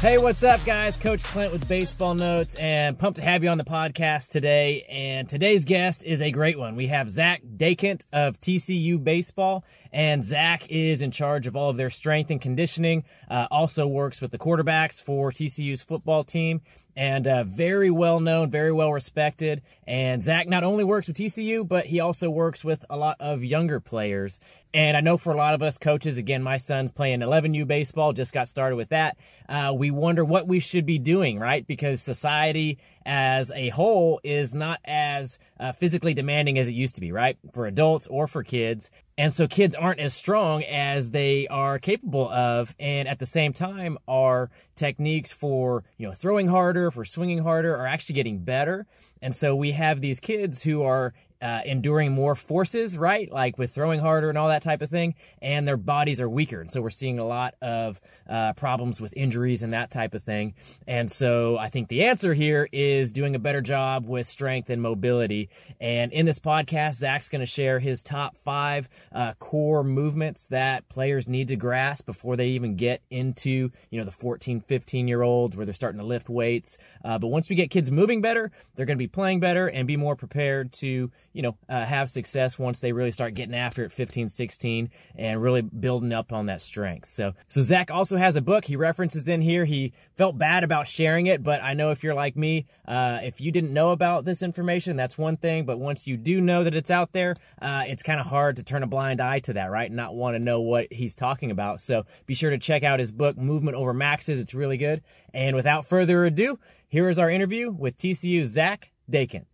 Hey, what's up, guys? Coach Clint with Baseball Notes, and pumped to have you on the podcast today. And today's guest is a great one. We have Zach Dechant of TCU Baseball, and Zach is in charge of all of their strength and conditioning. Uh, also works with the quarterbacks for TCU's football team, and uh, very well known, very well respected. And Zach not only works with TCU, but he also works with a lot of younger players. And I know for a lot of us coaches, again, my son's playing 11U baseball, just got started with that. Uh, we wonder what we should be doing, right? Because society as a whole is not as uh, physically demanding as it used to be, right? For adults or for kids. And so kids aren't as strong as they are capable of. And at the same time, our techniques for, you know, throwing harder, for swinging harder are actually getting better. And so we have these kids who are uh, enduring more forces, right? Like with throwing harder and all that type of thing, and their bodies are weaker. And so we're seeing a lot of uh, problems with injuries and that type of thing. And so I think the answer here is doing a better job with strength and mobility. And in this podcast, Zach's going to share his top five uh, core movements that players need to grasp before they even get into, you know, the 14, 15 year olds where they're starting to lift weights. Uh, but once we get kids moving better, they're going to be playing better and be more prepared to, you know, uh, have success once they really start getting after it 15, 16 and really building up on that strength. So, so Zach also has a book he references in here. He felt bad about sharing it, but I know if you're like me, uh, if you didn't know about this information, that's one thing. But once you do know that it's out there, uh, it's kind of hard to turn a blind eye to that, right? Not want to know what he's talking about. So be sure to check out his book, Movement Over Maxes. It's really good. And without further ado, here is our interview with TCU Zach Dechant.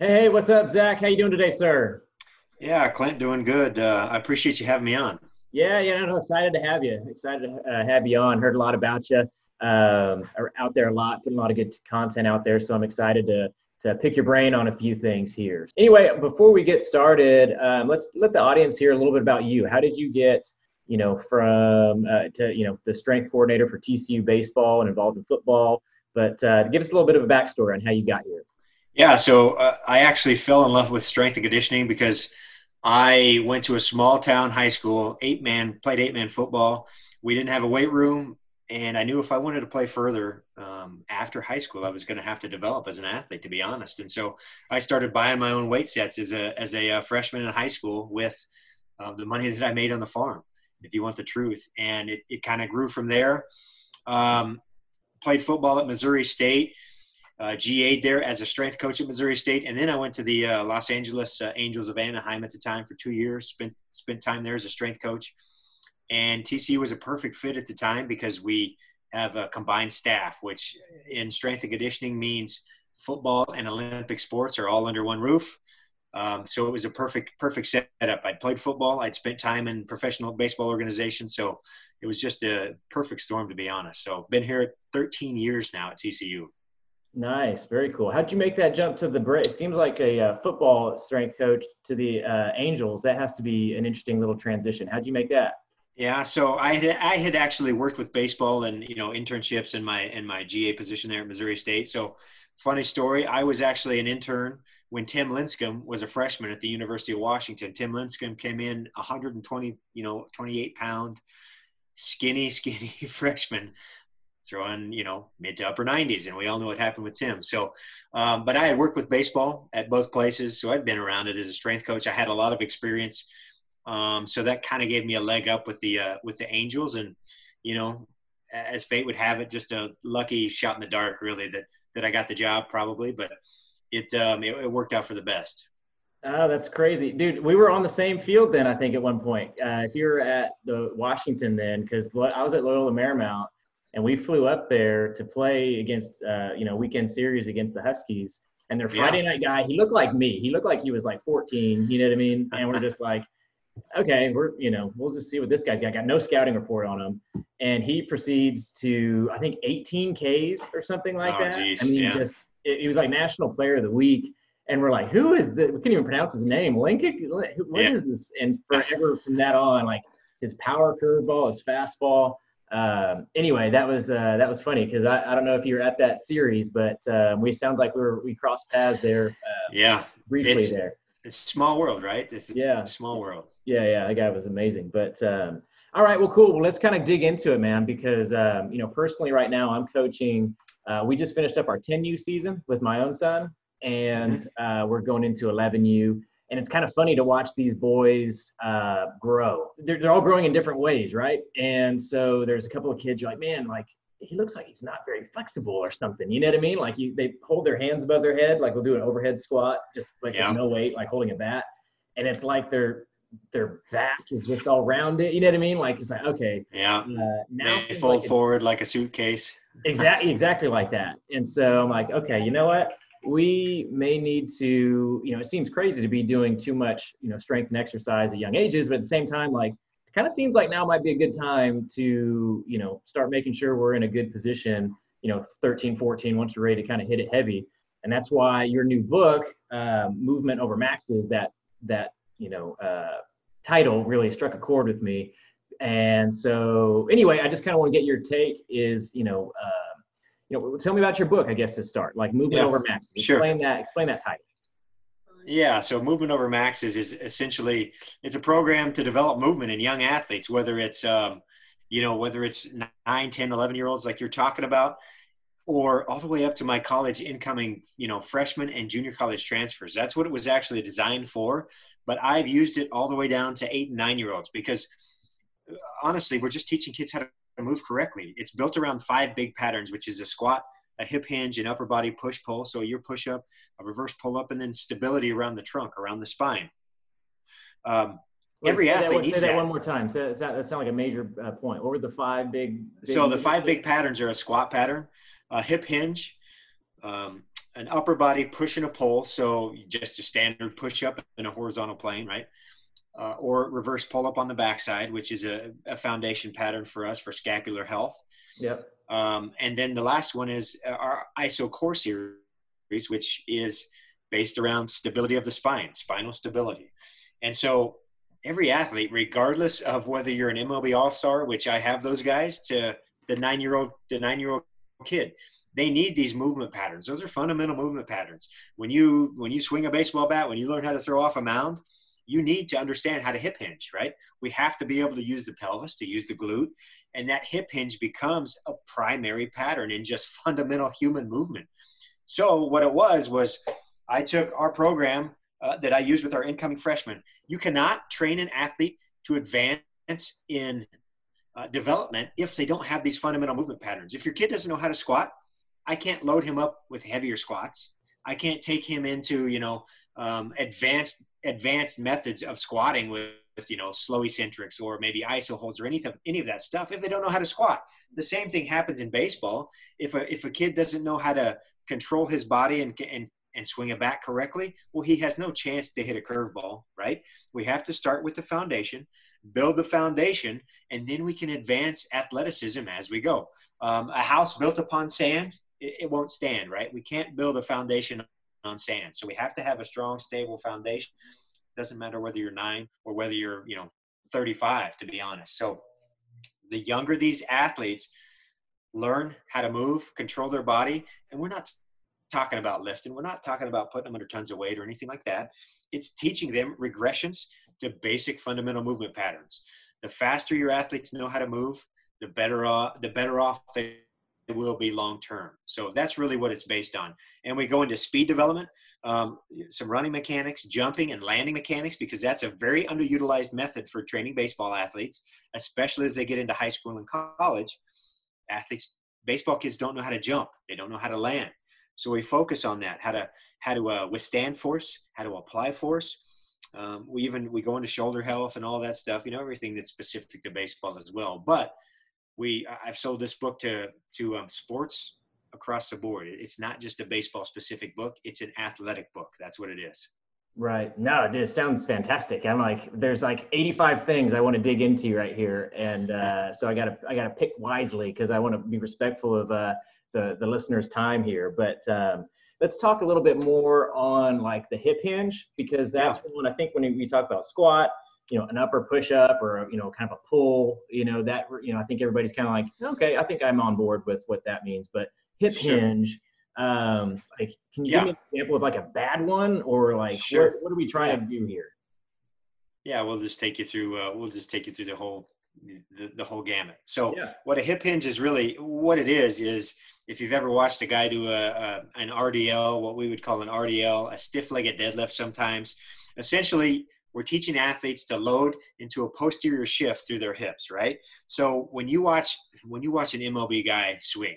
Hey, what's up, Zach? How you doing today, sir? Yeah, Clint, doing good. Uh, I appreciate you having me on. Yeah, yeah, no, excited to have you. Excited to uh, have you on. Heard a lot about you. Um, out there a lot, putting a lot of good content out there. So I'm excited to to pick your brain on a few things here. Anyway, before we get started, um, let's let the audience hear a little bit about you. How did you get, you know, from uh, to you know the strength coordinator for TCU baseball and involved in football? But uh, give us a little bit of a backstory on how you got here. Yeah, so uh, I actually fell in love with strength and conditioning because I went to a small town high school, eight man, played eight man football. We didn't have a weight room, and I knew if I wanted to play further um, after high school, I was going to have to develop as an athlete, to be honest. And so I started buying my own weight sets as a as a, uh, freshman in high school with uh, the money that I made on the farm, if you want the truth. And it, it kind of grew from there. Um, played football at Missouri State uh, GA'd there as a strength coach at Missouri State, and then I went to the uh, Los Angeles uh, Angels of Anaheim at the time for two years. Spent spent time there as a strength coach, and TCU was a perfect fit at the time because we have a combined staff, which in strength and conditioning means football and Olympic sports are all under one roof. Um, so it was a perfect perfect setup. I'd played football. I'd spent time in professional baseball organizations, so it was just a perfect storm to be honest. So been here 13 years now at TCU. Nice, very cool. How'd you make that jump to the It seems like a uh, football strength coach to the uh, Angels. That has to be an interesting little transition. How'd you make that? Yeah, so I had I had actually worked with baseball and you know internships in my in my GA position there at Missouri State. So, funny story, I was actually an intern when Tim Lincecum was a freshman at the University of Washington. Tim Lincecum came in 120, you know, 28 pound, skinny, skinny freshman throwing, you know, mid to upper 90s. And we all know what happened with Tim. So, um, but I had worked with baseball at both places. So I'd been around it as a strength coach. I had a lot of experience. Um, so that kind of gave me a leg up with the, uh, with the Angels. And, you know, as fate would have it, just a lucky shot in the dark, really, that, that I got the job probably. But it, um, it, it worked out for the best. Oh, that's crazy, dude. We were on the same field then. I think at one point. Uh, here at the Washington then, because I was at Loyola Marymount, and we flew up there to play against uh, you know weekend series against the Huskies. And their Friday yeah. night guy, he looked like me. He looked like he was like 14. You know what I mean? And we're just like, okay, we're you know we'll just see what this guy's got. Got no scouting report on him, and he proceeds to I think 18 Ks or something like oh, that. Geez. I mean, yeah. just it, he was like National Player of the Week. And we're like, who is this? We couldn't even pronounce his name. Lincoln? What yeah. is this? And forever from that on, like his power curveball, his fastball um, anyway, that was uh, that was funny because I, I don't know if you were at that series, but um, we sound like we were we crossed paths there. Uh, yeah, briefly it's, there. It's small world, right? It's yeah, small world. Yeah, yeah, that guy was amazing. But um, All right, well, cool. Well, let's kind of dig into it, man, because um, you know, personally, right now, I'm coaching. Uh, we just finished up our 10U season with my own son, and mm-hmm. uh, we're going into 11U. And it's kind of funny to watch these boys uh, grow. They're, they're all growing in different ways, right? And so there's a couple of kids you're like, man, like he looks like he's not very flexible or something. You know what I mean? Like you, they hold their hands above their head, like we'll do an overhead squat, just like yeah. no weight, like holding a bat, and it's like they're their back is just all rounded. You know what I mean? Like it's like okay, yeah. Uh, now they fold like forward like a suitcase. Exactly, exactly like that. And so I'm like, okay, you know what? We may need to, you know, it seems crazy to be doing too much, you know, strength and exercise at young ages, but at the same time, like it kind of seems like now might be a good time to, you know, start making sure we're in a good position, you know, 13, 14, once you're ready to kind of hit it heavy. And that's why your new book, uh, Movement Over Maxes, that that you know uh, title really struck a chord with me. And so anyway, I just kind of want to get your take. Is you know uh, you know tell me about your book, I guess to start, like movement yeah, over maxes. Explain sure. that. Explain that title. Yeah, so movement over maxes is essentially it's a program to develop movement in young athletes, whether it's um, you know whether it's 9 10 11 year olds like you're talking about or all the way up to my college incoming, you know, freshman and junior college transfers. That's what it was actually designed for. But I've used it all the way down to eight and nine year olds because uh, honestly, we're just teaching kids how to move correctly. It's built around five big patterns, which is a squat, a hip hinge, an upper body push pull. So your push up, a reverse pull up, and then stability around the trunk, around the spine. Um, Wait, every athlete that, needs say that, that. one more time. So that, that sounds like a major uh, point. What were the five big? big so the five big patterns are a squat pattern, a hip hinge, um, an upper body push and a pull. So just a standard push up in a horizontal plane, right? Uh, or reverse pull up on the backside, which is a, a, foundation pattern for us for scapular health. Yep. Um, and then the last one is our ISO core series, which is based around stability of the spine, spinal stability. And so every athlete, regardless of whether you're an MLB All Star, which I have those guys, to the nine year old, the nine year old kid they need these movement patterns those are fundamental movement patterns when you when you swing a baseball bat when you learn how to throw off a mound you need to understand how to hip hinge right we have to be able to use the pelvis to use the glute and that hip hinge becomes a primary pattern in just fundamental human movement so what it was was i took our program uh, that i used with our incoming freshmen you cannot train an athlete to advance in uh, development if they don't have these fundamental movement patterns. If your kid doesn't know how to squat, I can't load him up with heavier squats. I can't take him into you know um, advanced advanced methods of squatting with, with, you know slow eccentrics or maybe iso holds or anything any of that stuff if they don't know how to squat. The same thing happens in baseball. If a if a kid doesn't know how to control his body and and and swing it back correctly, well, he has no chance to hit a curveball, right? We have to start with the foundation build the foundation, and then we can advance athleticism as we go. Um, a house built upon sand, it, it, won't stand, right? We can't build a foundation on sand. So we have to have a strong, stable foundation. Doesn't matter whether you're nine or whether you're, you know, 35, to be honest. So the younger these athletes learn how to move, control their body, and we're not talking about lifting. We're not talking about putting them under tons of weight or anything like that. It's teaching them regressions to basic fundamental movement patterns. The faster your athletes know how to move, the better off, the better off they will be long term. So that's really what it's based on. And we go into speed development, um, some running mechanics, jumping and landing mechanics, because that's a very underutilized method for training baseball athletes, especially as they get into high school and college. Athletes, baseball kids don't know how to jump. They don't know how to land. So we focus on that, how to how to uh, withstand force, how to apply force, um, we even we go into shoulder health and all that stuff. You know everything that's specific to baseball as well. But we I've sold this book to to um, sports across the board. It's not just a baseball specific book. It's an athletic book. That's what it is. Right. No, it sounds fantastic. I'm like, there's like 85 things I want to dig into right here, and uh, so I gotta I gotta pick wisely because I want to be respectful of uh, the the listeners' time here. But um, let's talk a little bit more on like the hip hinge because that's yeah. one I think when we talk about squat, you know, an upper push up or you know, kind of a pull, you know, that you know, I think everybody's kind of like, okay, I think I'm on board with what that means. But hip sure. hinge, um, like, can you yeah. give me an example of like a bad one or like sure. what, what are we trying yeah. to do here? Yeah, we'll just take you through. Uh, we'll just take you through the whole the, the whole gamut. So yeah. what a hip hinge is really what it is is if you've ever watched a guy do a, a an RDL, what we would call an RDL, a stiff-legged deadlift sometimes, essentially we're teaching athletes to load into a posterior shift through their hips, right? So when you watch when you watch an MLB guy swing,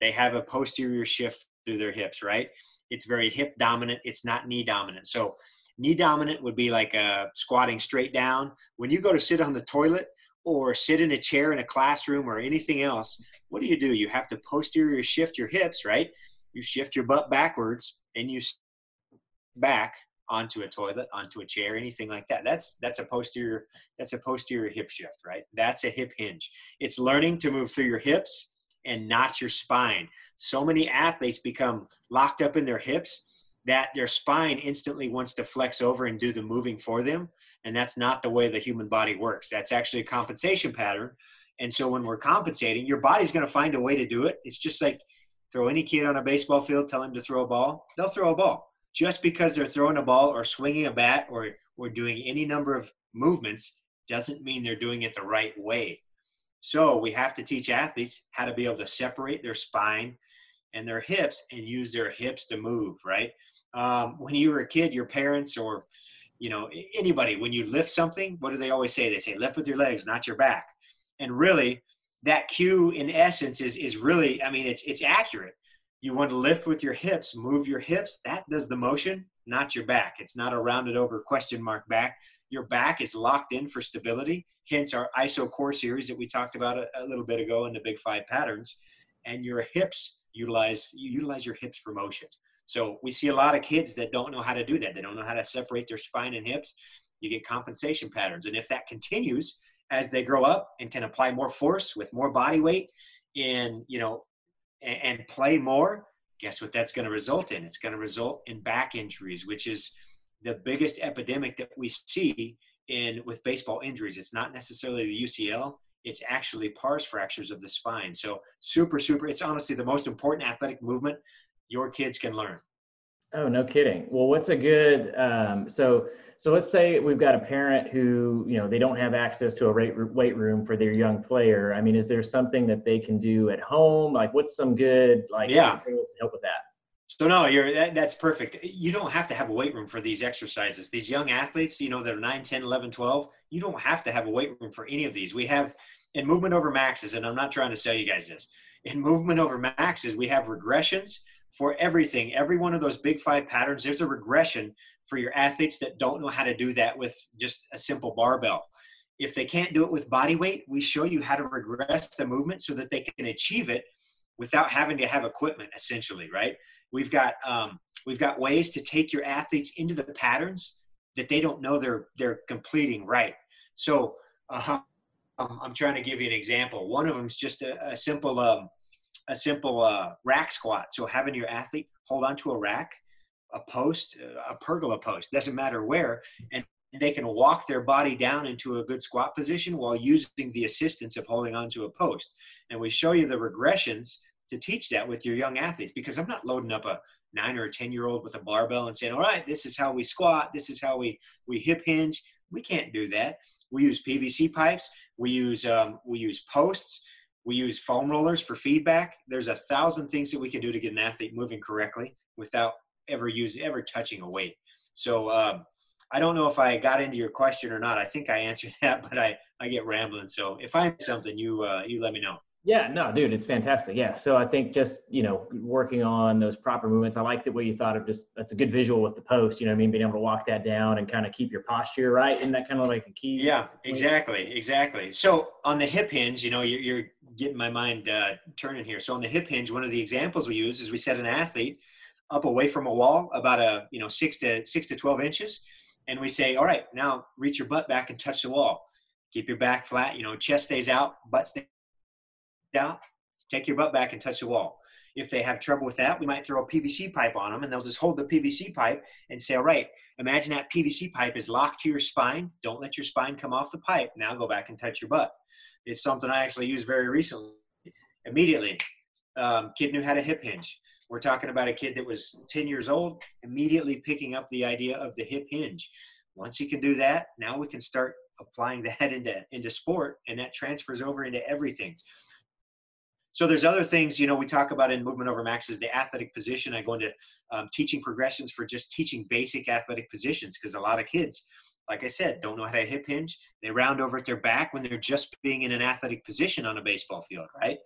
they have a posterior shift through their hips, right? It's very hip dominant, it's not knee dominant. So knee dominant would be like uh, squatting straight down. When you go to sit on the toilet, or sit in a chair in a classroom or anything else, what do you do? You have to posterior shift your hips, right? You shift your butt backwards and you back onto a toilet, onto a chair, anything like that. That's that's a posterior that's a posterior hip shift, right? That's a hip hinge. It's learning to move through your hips and not your spine. So many athletes become locked up in their hips that their spine instantly wants to flex over and do the moving for them. And that's not the way the human body works. That's actually a compensation pattern. And so when we're compensating, your body's going to find a way to do it. It's just like throw any kid on a baseball field, tell him to throw a ball, they'll throw a ball. Just because they're throwing a ball or swinging a bat or, or doing any number of movements doesn't mean they're doing it the right way. So we have to teach athletes how to be able to separate their spine and their hips and use their hips to move, right? Um, when you were a kid, your parents or you know anybody, when you lift something, what do they always say? They say lift with your legs, not your back. And really, that cue in essence is is really, I mean, it's it's accurate. You want to lift with your hips, move your hips. That does the motion, not your back. It's not a rounded over question mark back. Your back is locked in for stability. Hence our ISO core series that we talked about a, a little bit ago in the big five patterns. And your hips utilize you utilize your hips for motion. So we see a lot of kids that don't know how to do that. They don't know how to separate their spine and hips. You get compensation patterns, and if that continues as they grow up and can apply more force with more body weight, and you know, and, play more, guess what that's going to result in? It's going to result in back injuries, which is the biggest epidemic that we see in with baseball injuries. It's not necessarily the UCL it's actually pars fractures of the spine. So super, super, it's honestly the most important athletic movement your kids can learn. Oh, no kidding. Well, what's a good, um, so, so let's say we've got a parent who, you know, they don't have access to a weight room for their young player. I mean, is there something that they can do at home? Like what's some good, like, yeah. to help with that? So no, you're that, that's perfect. You don't have to have a weight room for these exercises. These young athletes, you know, that are 9, 10, 11, 12, you don't have to have a weight room for any of these. We have in movement over maxes, and I'm not trying to sell you guys this. In movement over maxes, we have regressions for everything. Every one of those big five patterns, there's a regression for your athletes that don't know how to do that with just a simple barbell. If they can't do it with body weight, we show you how to regress the movement so that they can achieve it without having to have equipment essentially right we've got um, we've got ways to take your athletes into the patterns that they don't know they're they're completing right so uh, i'm trying to give you an example one of them is just a, a simple um, a simple uh, rack squat so having your athlete hold onto a rack a post a pergola post doesn't matter where and they can walk their body down into a good squat position while using the assistance of holding onto a post and we show you the regressions to teach that with your young athletes because I'm not loading up a nine or a 10 year old with a barbell and saying, all right, this is how we squat. This is how we, we hip hinge. We can't do that. We use PVC pipes. We use, um, we use posts. We use foam rollers for feedback. There's a thousand things that we can do to get an athlete moving correctly without ever using, ever touching a weight. So, um, I don't know if I got into your question or not. I think I answered that, but I, I get rambling. So if I have something, you, uh, you let me know. Yeah, no, dude, it's fantastic. Yeah. So I think just, you know, working on those proper movements. I like the way you thought of just that's a good visual with the post, you know I mean? Being able to walk that down and kind of keep your posture right. Isn't that kind of like a key? Yeah, exactly. Exactly. So on the hip hinge, you know, you're, you're getting my mind uh, turning here. So on the hip hinge, one of the examples we use is we set an athlete up away from a wall about a, you know, six to six to 12 inches. And we say, all right, now reach your butt back and touch the wall. Keep your back flat, you know, chest stays out, butt stays out. take your butt back and touch the wall. If they have trouble with that, we might throw a PVC pipe on them and they'll just hold the PVC pipe and say, all right, imagine that PVC pipe is locked to your spine. Don't let your spine come off the pipe. Now go back and touch your butt. It's something I actually used very recently. Immediately, um, kid knew how to hip hinge. We're talking about a kid that was 10 years old, immediately picking up the idea of the hip hinge. Once he can do that, now we can start applying that into into sport and that transfers over into everything so there's other things you know we talk about in movement over max is the athletic position i go into um, teaching progressions for just teaching basic athletic positions because a lot of kids like i said don't know how to hip hinge. They round over at their back when they're just being in an athletic position on a baseball field right?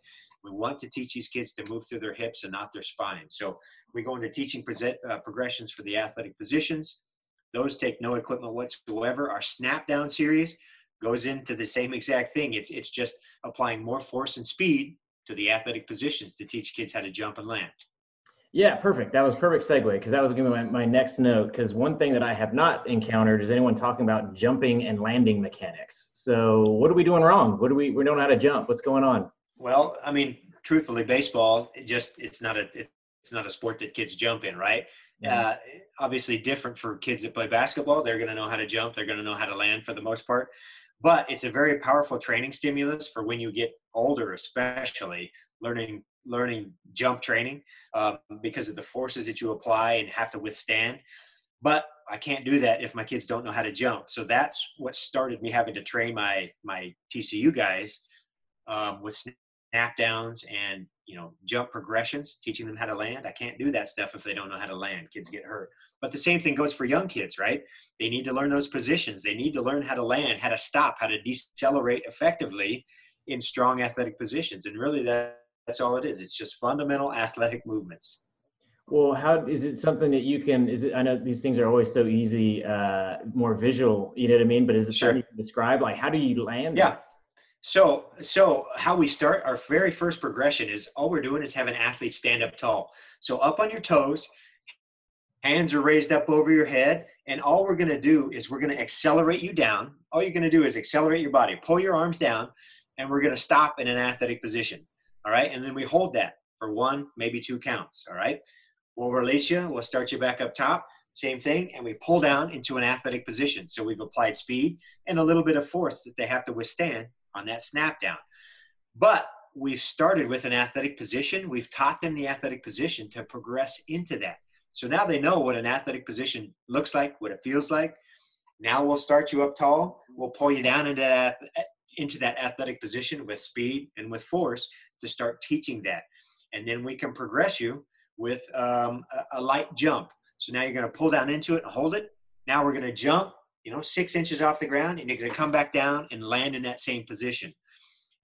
We want to teach these kids to move through their hips and not their spine. So we go into teaching pre- uh, progressions for the athletic positions. Those take no equipment whatsoever. Our snap down series goes into the same exact thing. It's it's just applying more force and speed to the athletic positions to teach kids how to jump and land. Yeah, perfect. That was perfect segue because that was going to be my, my next note. Because one thing that I have not encountered is anyone talking about jumping and landing mechanics. So what are we doing wrong? What do we we don't know how to jump? What's going on? Well, I mean, truthfully, baseball it just it's not a it's not a sport that kids jump in, right? Uh, obviously, different for kids that play basketball. They're going to know how to jump. They're going to know how to land for the most part but it's a very powerful training stimulus for when you get older especially learning learning jump training uh, because of the forces that you apply and have to withstand. But i can't do that if my kids don't know how to jump. So that's what started me having to train my my tcu guys um, with snap downs and you know jump progressions teaching them how to land. I can't do that stuff if they don't know how to land. Kids get hurt. But the same thing goes for young kids right? They need to learn those positions. They need to learn how to land how to stop how to decelerate effectively in strong athletic positions. And really that, that's all it is it's just fundamental athletic movements well how is it something that you can is it i know these things are always so easy uh more visual you know what i mean but is it sure. something you can describe like how do you land yeah so, so how we start our very first progression is all we're doing is having athletes stand up tall. So up on your toes, hands are raised up over your head, and all we're going to do is we're going to accelerate you down. All you're going to do is accelerate your body, pull your arms down, and we're going to stop in an athletic position. All right, and then we hold that for one, maybe two counts. All right, we'll release you. We'll start you back up top. Same thing, and we pull down into an athletic position. So we've applied speed and a little bit of force that they have to withstand on that snap down. But we've started with an athletic position. We've taught them the athletic position to progress into that. So now they know what an athletic position looks like, what it feels like. Now we'll start you up tall. We'll pull you down into that into that athletic position with speed and with force to start teaching that. And then we can progress you with um, a, a light jump. So now you're going to pull down into it and hold it. Now we're going to jump you know, six inches off the ground, and you're going to come back down and land in that same position.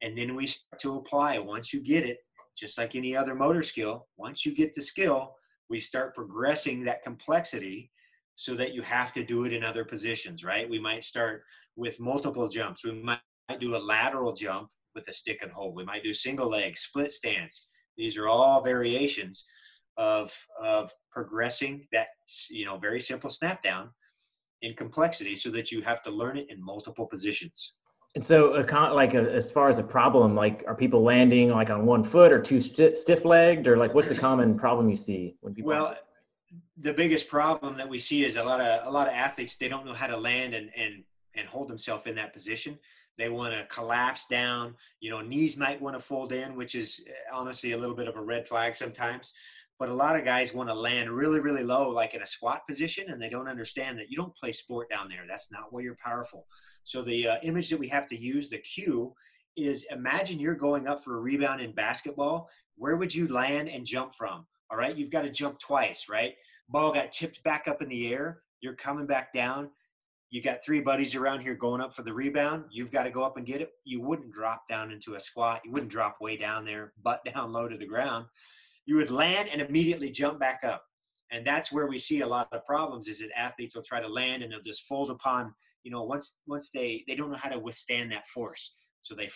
And then we start to apply. Once you get it, just like any other motor skill, once you get the skill, we start progressing that complexity so that you have to do it in other positions, right? We might start with multiple jumps. We might do a lateral jump with a stick and hold. We might do single leg, split stance. These are all variations of, of progressing that, you know, very simple snap down in complexity so that you have to learn it in multiple positions. And so, like as far as a problem, like are people landing like on one foot or two st- stiff-legged, or like what's the common problem you see when people? Well, the biggest problem that we see is a lot of a lot of athletes they don't know how to land and and and hold themselves in that position. They want to collapse down. You know, knees might want to fold in, which is eh, honestly a little bit of a red flag sometimes. But a lot of guys want to land really really low like in a squat position and they don't understand that you don't play sport down there. That's not where you're powerful. So the uh, image that we have to use the cue is imagine you're going up for a rebound in basketball. Where would you land and jump from? All right? You've got to jump twice right? Ball got tipped back up in the air. You're coming back down you got three buddies around here going up for the rebound you've got to go up and get it you wouldn't drop down into a squat you wouldn't drop way down there butt down low to the ground you would land and immediately jump back up. And that's where we see a lot of problems is that athletes will try to land and they'll just fold upon, you know, once once they they don't know how to withstand that force. So they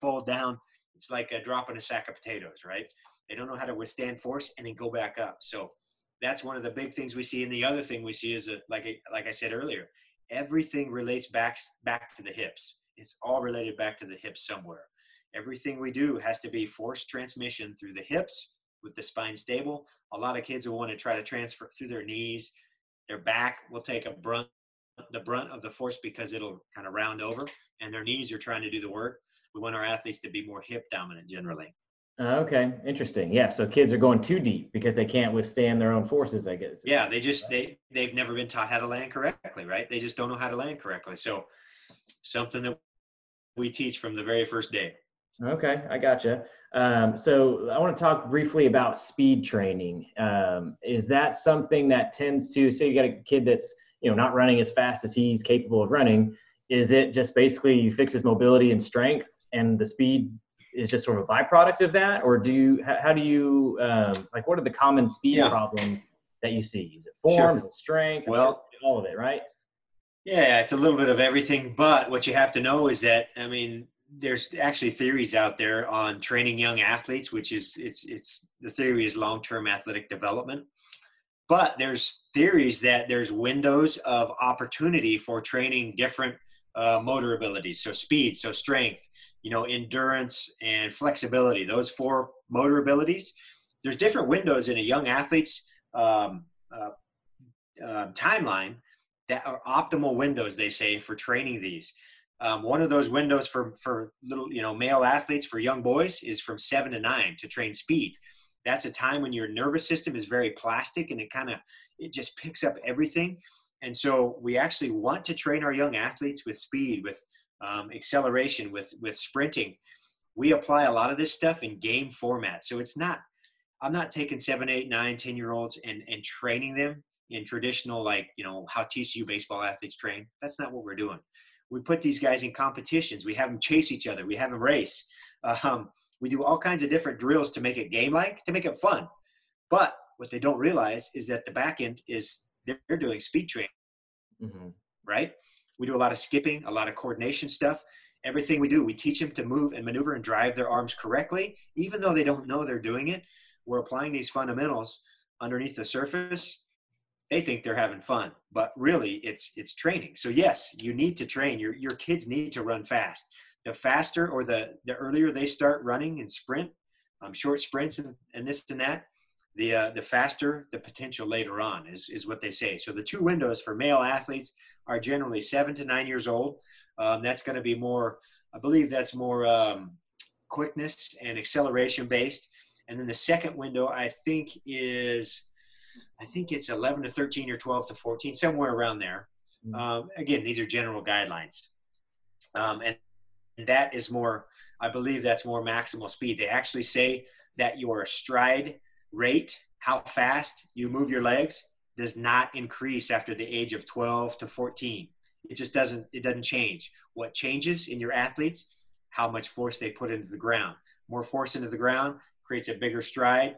fold down. It's like a drop in a sack of potatoes, right? They don't know how to withstand force and then go back up. So that's one of the big things we see. And the other thing we see is that, like like I said earlier, everything relates back back to the hips. It's all related back to the hips somewhere. Everything we do has to be force transmission through the hips with the spine stable. A lot of kids will want to try to transfer through their knees. Their back will take a brunt, the brunt of the force because it'll kind of round over, and their knees are trying to do the work. We want our athletes to be more hip dominant generally. Okay, interesting. Yeah, so kids are going too deep because they can't withstand their own forces, I guess. Yeah, they just they they've never been taught how to land correctly, right? They just don't know how to land correctly. So something that we teach from the very first day. Okay, I gotcha. Um, so I want to talk briefly about speed training. Um, is that something that tends to say you got a kid that's you know not running as fast as he's capable of running? Is it just basically you fix his mobility and strength, and the speed is just sort of a byproduct of that, or do you how, do you um, like what are the common speed yeah. problems that you see? Is it form? Sure. Is it strength? Well, all of it, right? Yeah, it's a little bit of everything. But what you have to know is that I mean, there's actually theories out there on training young athletes, which is it's it's the theory is long-term athletic development. But there's theories that there's windows of opportunity for training different uh, motor abilities, so speed, so strength, you know, endurance and flexibility. Those four motor abilities. There's different windows in a young athlete's um, uh, uh, timeline that are optimal windows. They say for training these. Um, one of those windows for for little you know male athletes for young boys is from seven to nine to train speed. That's a time when your nervous system is very plastic and it kind of it just picks up everything. And so we actually want to train our young athletes with speed, with um, acceleration, with with sprinting. We apply a lot of this stuff in game format. So it's not I'm not taking seven, eight, nine, ten year olds and and training them in traditional like you know how TCU baseball athletes train. That's not what we're doing we put these guys in competitions. We have them chase each other. We have them race. Um, we do all kinds of different drills to make it game-like, to make it fun. But what they don't realize is that the back end is they're doing speed training, mm-hmm. right? We do a lot of skipping, a lot of coordination stuff. Everything we do, we teach them to move and maneuver and drive their arms correctly, even though they don't know they're doing it. We're applying these fundamentals underneath the surface they think they're having fun but really it's it's training so yes you need to train your your kids need to run fast the faster or the the earlier they start running and sprint um, short sprints and, and this and that the uh, the faster the potential later on is is what they say so the two windows for male athletes are generally seven to nine years old um, that's going to be more i believe that's more um, quickness and acceleration based and then the second window i think is I think it's 11 to 13 or 12 to 14, somewhere around there. Mm-hmm. Um, again, these are general guidelines. Um, and that is more, I believe that's more maximal speed. They actually say that your stride rate, how fast you move your legs, does not increase after the age of 12 to 14. It just doesn't, it doesn't change. What changes in your athletes, how much force they put into the ground. More force into the ground creates a bigger stride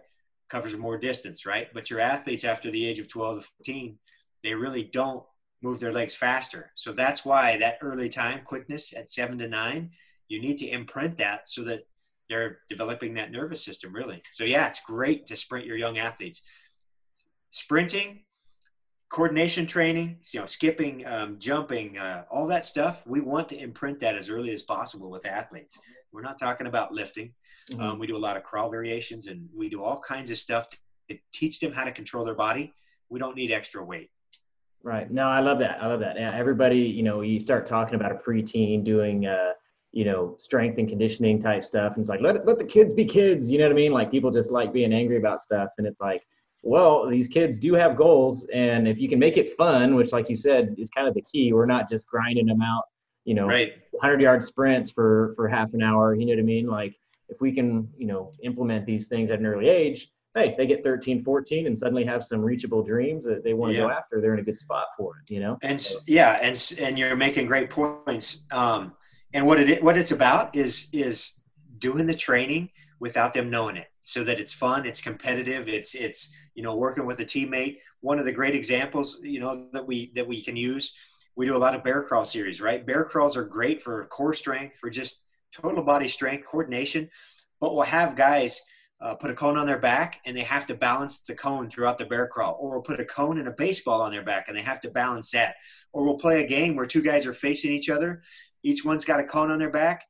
covers more distance, right? But your athletes after the age of 12 to 14, they really don't move their legs faster. So that's why that early time quickness at seven to nine, you need to imprint that so that they're developing that nervous system really. So yeah, it's great to sprint your young athletes. Sprinting, coordination training, you know, skipping, um, jumping, uh, all that stuff. We want to imprint that as early as possible with athletes. We're not talking about lifting. Mm-hmm. Um, we do a lot of crawl variations and we do all kinds of stuff to teach them how to control their body. We don't need extra weight. Right. No, I love that. I love that. Yeah, everybody, you know, you start talking about a preteen doing, uh, you know, strength and conditioning type stuff, and it's like let let the kids be kids. You know what I mean? Like people just like being angry about stuff, and it's like, well, these kids do have goals, and if you can make it fun, which, like you said, is kind of the key. We're not just grinding them out, you know, right. 100 yard sprints for for half an hour. You know what I mean? Like if we can, you know, implement these things at an early age, hey, they get 13, 14 and suddenly have some reachable dreams that they want to yeah. go after. They're in a good spot for it, you know? And so. yeah. And, and you're making great points. Um, and what it, what it's about is, is doing the training without them knowing it so that it's fun. It's competitive. It's, it's, you know, working with a teammate. One of the great examples, you know, that we, that we can use, we do a lot of bear crawl series, right? Bear crawls are great for core strength, for just total body strength, coordination, but we'll have guys uh, put a cone on their back and they have to balance the cone throughout the bear crawl. Or we'll put a cone and a baseball on their back and they have to balance that. Or we'll play a game where two guys are facing each other. Each one's got a cone on their back.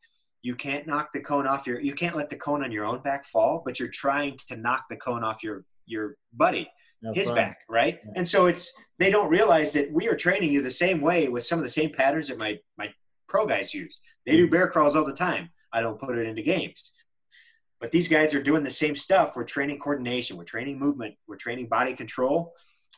You can't knock the cone off your, you can't let the cone on your own back fall, but you're trying to knock the cone off your, your buddy, his back, right? Yeah. And so it's, they don't realize that we are training you the same way with some of the same patterns that my, my pro guys use. They do bear crawls all the time. I don't put it into games. But these guys are doing the same stuff. We're training coordination, we're training movement, we're training body control,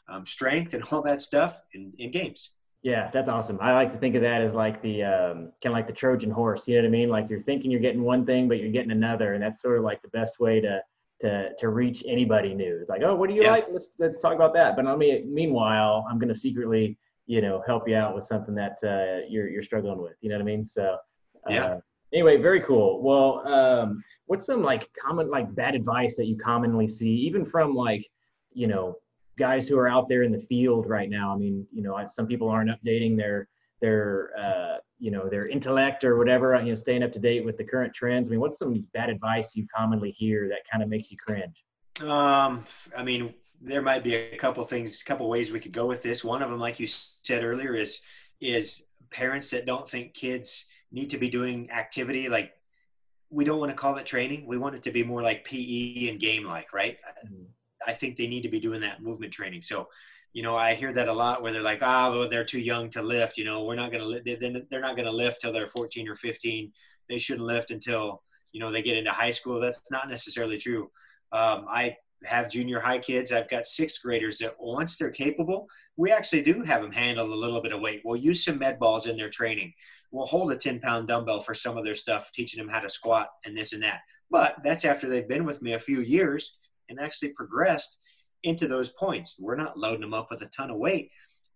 um, strength, and all that stuff in, in games. Yeah, that's awesome. I like to think of that as like the um, kind of like the Trojan horse. You know what I mean? Like you're thinking you're getting one thing, but you're getting another, and that's sort of like the best way to to to reach anybody new. It's like, oh, what do you yeah. like? Let's let's talk about that. But I mean, meanwhile, I'm going to secretly, you know, help you out with something that uh, you're you're struggling with. You know what I mean? So, uh, yeah. Anyway, very cool. Well, um, what's some like common like bad advice that you commonly see, even from like, you know, guys who are out there in the field right now. I mean, you know, some people aren't updating their their uh, you know their intellect or whatever. You know, staying up to date with the current trends. I mean, what's some bad advice you commonly hear that kind of makes you cringe? Um, I mean, there might be a couple things, a couple ways we could go with this. One of them, like you said earlier, is is parents that don't think kids need to be doing activity like we don't want to call it training. We want it to be more like PE and game like, right? Mm-hmm. I think they need to be doing that movement training. So, you know, I hear that a lot where they're like, ah, oh, they're too young to lift. You know, we're not going to lift. They're not going to lift till they're 14 or 15. They shouldn't lift until, you know, they get into high school. That's not necessarily true. Um, I have junior high kids. I've got sixth graders that once they're capable, we actually do have them handle a little bit of weight. We'll use some med balls in their training. We'll hold a 10 pound dumbbell for some of their stuff, teaching them how to squat and this and that. But that's after they've been with me a few years and actually progressed into those points. We're not loading them up with a ton of weight,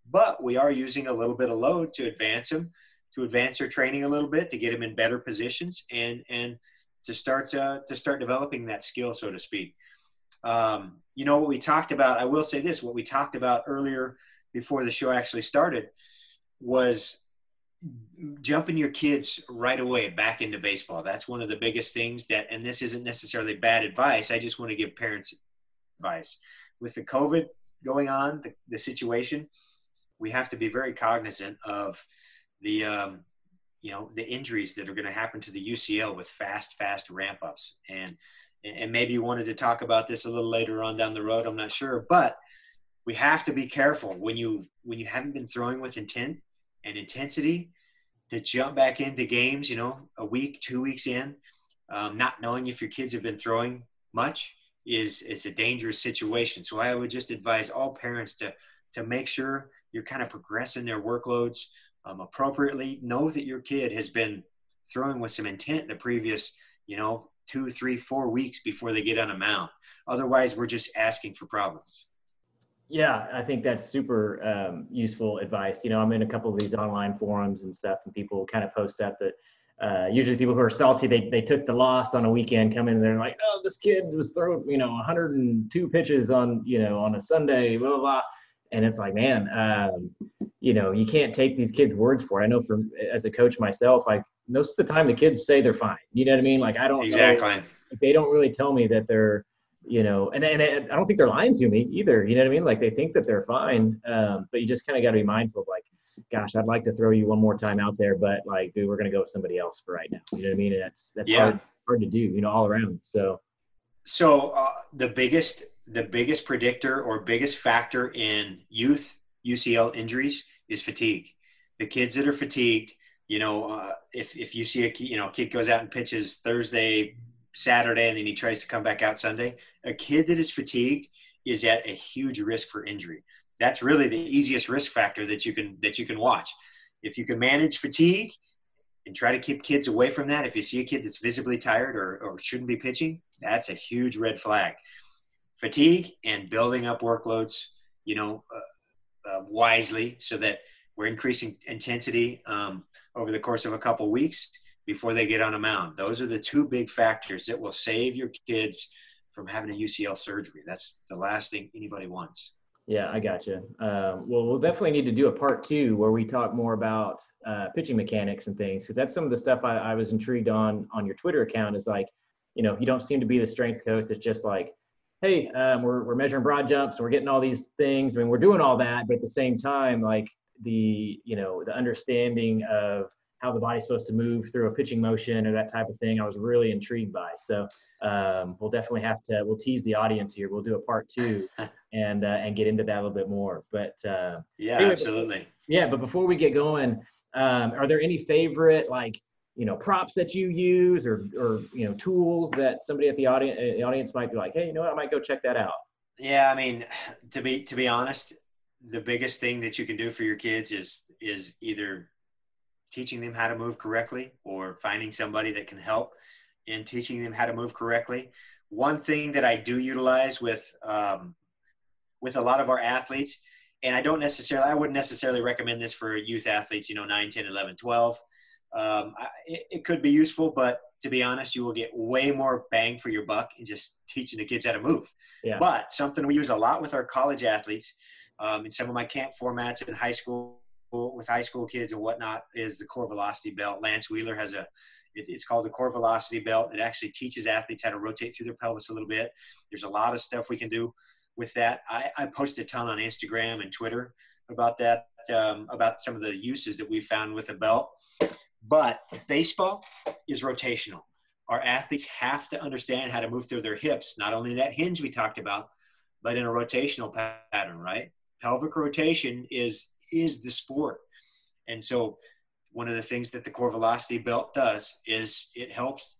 but we are using a little bit of load to advance them, to advance their training a little bit, to get them in better positions, and and to start uh, to start developing that skill, so to speak. Um, you know what we talked about. I will say this: what we talked about earlier before the show actually started was jumping your kids right away back into baseball. That's one of the biggest things that, and this isn't necessarily bad advice. I just want to give parents advice. With the COVID going on, the, the situation, we have to be very cognizant of the, um, you know, the injuries that are going to happen to the UCL with fast, fast ramp ups. And, and maybe you wanted to talk about this a little later on down the road. I'm not sure, but we have to be careful when you, when you haven't been throwing with intent and intensity to jump back into games, you know, a week, two weeks in, um, not knowing if your kids have been throwing much is is a dangerous situation. So I would just advise all parents to to make sure you're kind of progressing their workloads um, appropriately. Know that your kid has been throwing with some intent the previous, you know, two, three, four weeks before they get on a mound. Otherwise, we're just asking for problems. Yeah, I think that's super um, useful advice. You know, I'm in a couple of these online forums and stuff, and people kind of post up that uh, usually people who are salty, they, they took the loss on a weekend, come in and they're like, oh, this kid was throwing, you know, 102 pitches on, you know, on a Sunday, blah, blah, blah. And it's like, man, um, you know, you can't take these kids' words for it. I know from as a coach myself, like most of the time the kids say they're fine. You know what I mean? Like I don't exactly. Know, they don't really tell me that they're you know, and, and I don't think they're lying to me either. You know what I mean? Like they think that they're fine, um, but you just kind of got to be mindful of like, gosh, I'd like to throw you one more time out there, but like, dude, we're gonna go with somebody else for right now. You know what I mean? And that's that's yeah. hard hard to do. You know, all around. So, so uh, the biggest the biggest predictor or biggest factor in youth UCL injuries is fatigue. The kids that are fatigued, you know, uh, if if you see a you know kid goes out and pitches Thursday Saturday and then he tries to come back out Sunday, a kid that is fatigued is at a huge risk for injury. That's really the easiest risk factor that you can that you can watch. If you can manage fatigue and try to keep kids away from that, if you see a kid that's visibly tired or, or shouldn't be pitching, that's a huge red flag. Fatigue and building up workloads, you know, uh, uh, wisely so that we're increasing intensity um, over the course of a couple weeks before they get on a mound. Those are the two big factors that will save your kids from having a UCL surgery. That's the last thing anybody wants. Yeah, I got you. Um, well, we'll definitely need to do a part two where we talk more about uh, pitching mechanics and things because that's some of the stuff I, I, was intrigued on on your Twitter account. Is like, you know, you don't seem to be the strength coach. It's just like, hey, um, we're we're measuring broad jumps, we're getting all these things. I mean, we're doing all that, but at the same time, like the you know the understanding of how the body's supposed to move through a pitching motion or that type of thing. I was really intrigued by. So um, we'll definitely have to we'll tease the audience here. We'll do a part two and uh, and get into that a little bit more. But uh, yeah, anyway, absolutely. Yeah, but before we get going, um, are there any favorite like you know props that you use or or you know tools that somebody at the audience the audience might be like, hey, you know what, I might go check that out. Yeah, I mean, to be to be honest, the biggest thing that you can do for your kids is is either teaching them how to move correctly or finding somebody that can help in teaching them how to move correctly. One thing that I do utilize with um, with a lot of our athletes, and I don't necessarily, I wouldn't necessarily recommend this for youth athletes, you know, 9, 10, 11, 12. Um, I, it, it could be useful, but to be honest, you will get way more bang for your buck in just teaching the kids how to move. Yeah. But something we use a lot with our college athletes um, in some of my camp formats in high school with high school kids and whatnot is the core velocity belt. Lantz Wheeler has a it, it's called the core velocity belt. It actually teaches athletes how to rotate through their pelvis a little bit. There's a lot of stuff we can do with that. I, I post a ton on Instagram and Twitter about that, um, about some of the uses that we found with the belt. But baseball is rotational. Our athletes have to understand how to move through their hips, not only that hinge we talked about, but in a rotational pattern, right? Pelvic rotation is is the sport. And so one of the things that the core velocity belt does is it helps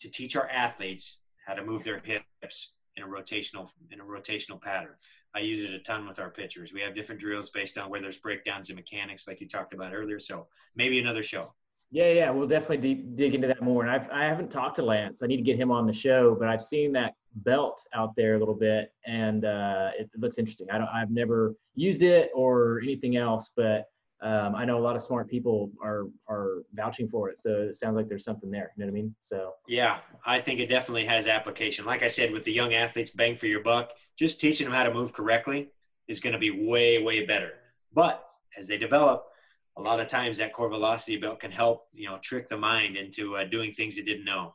to teach our athletes how to move their hips in a rotational in a rotational pattern. I use it a ton with our pitchers. We have different drills based on where there's breakdowns in mechanics, like you talked about earlier. So maybe another show. Yeah, yeah, we'll definitely dig into that more. And I've, I haven't talked to Lantz. I need to get him on the show, but I've seen that belt out there a little bit, and uh, it, looks interesting. I don't, I've never used it or anything else, but um, I know a lot of smart people are are vouching for it. So it sounds like there's something there. You know what I mean? So yeah, I think it definitely has application. Like I said, with the young athletes, bang for your buck. Just teaching them how to move correctly is going to be way way better. But as they develop, a lot of times that core velocity belt can help you know trick the mind into uh, doing things it didn't know.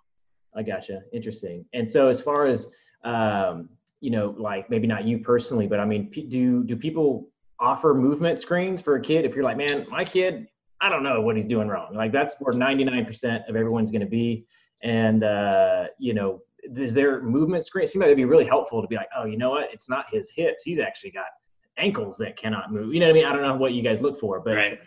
I gotcha. Interesting. And so as far as um, you know, like maybe not you personally, but I mean, do do people offer movement screens for a kid if you're like, man, my kid, I don't know what he's doing wrong. Like that's where 99% of everyone's going to be. And, uh, you know, is there movement screen? It seems like it'd be really helpful to be like, oh, you know what? It's not his hips. He's actually got ankles that cannot move. You know what I mean? I don't know what you guys look for, but right.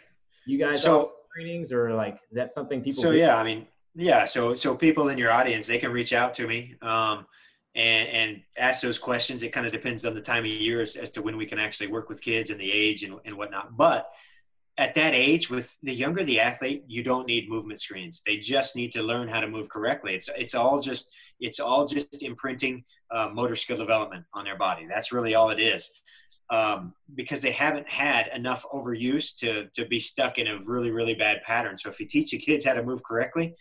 you guys so trainings or like, is that something people? So do? yeah, I mean, yeah. So, so people in your audience, they can reach out to me. Um, and, and ask those questions. It kind of depends on the time of year as, as to when we can actually work with kids and the age and, and whatnot. But at that age, with the younger the athlete, you don't need movement screens. They just need to learn how to move correctly. It's it's all just it's all just imprinting uh, motor skill development on their body. That's really all it is. Um, because they haven't had enough overuse to to be stuck in a really really bad pattern. So if you teach the kids how to move correctly,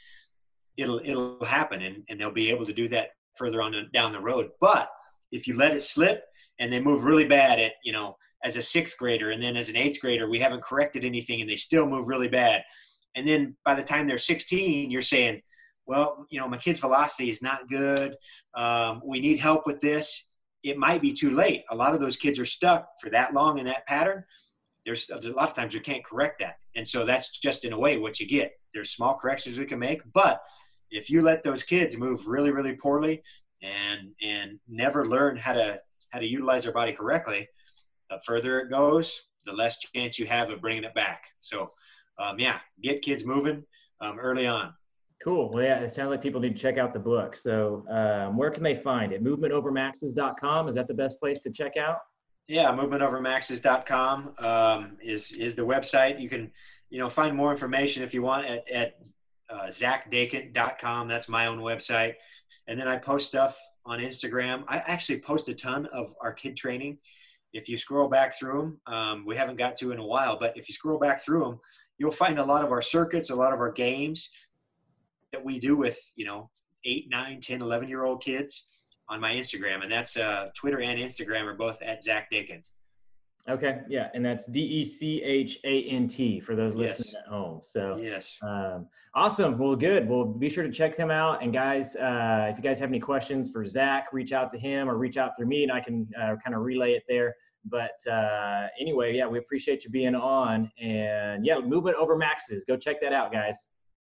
it'll it'll happen, and, and they'll be able to do that further on down the road. But if you let it slip and they move really bad at, you know, as a sixth grader and then as an eighth grader, we haven't corrected anything and they still move really bad. And then by the time they're 16, you're saying, well, you know, my kid's velocity is not good. Um, we need help with this. It might be too late. A lot of those kids are stuck for that long in that pattern. There's, a lot of times we can't correct that. And so that's just in a way what you get. There's small corrections we can make, but if you let those kids move really, really poorly and and never learn how to how to utilize their body correctly, the further it goes, the less chance you have of bringing it back. So, um, yeah, get kids moving um, early on. Cool. Well, yeah, it sounds like people need to check out the book. So, um, where can they find it? Movementovermaxes.com. Is that the best place to check out? Yeah, movementovermaxes.com um, is is the website. You can, you know, find more information if you want at, at uh, zachdechant.com. That's my own website. And then I post stuff on Instagram. I actually post a ton of our kid training. If you scroll back through them, um, we haven't got to in a while, but if you scroll back through them, you'll find a lot of our circuits, a lot of our games that we do with, you know, 8, 9, 10, 11 year old kids on my Instagram. And that's uh, Twitter and Instagram are both at Zach Dechant. Okay, yeah, and that's D E C H A N T for those listening yes. at home. So yes, um, awesome. Well, good. Well, be sure to check them out. And guys, uh, if you guys have any questions for Zach, reach out to him or reach out through me, and I can uh, kind of relay it there. But uh, anyway, yeah, we appreciate you being on. And yeah, movement over maxes. Go check that out, guys.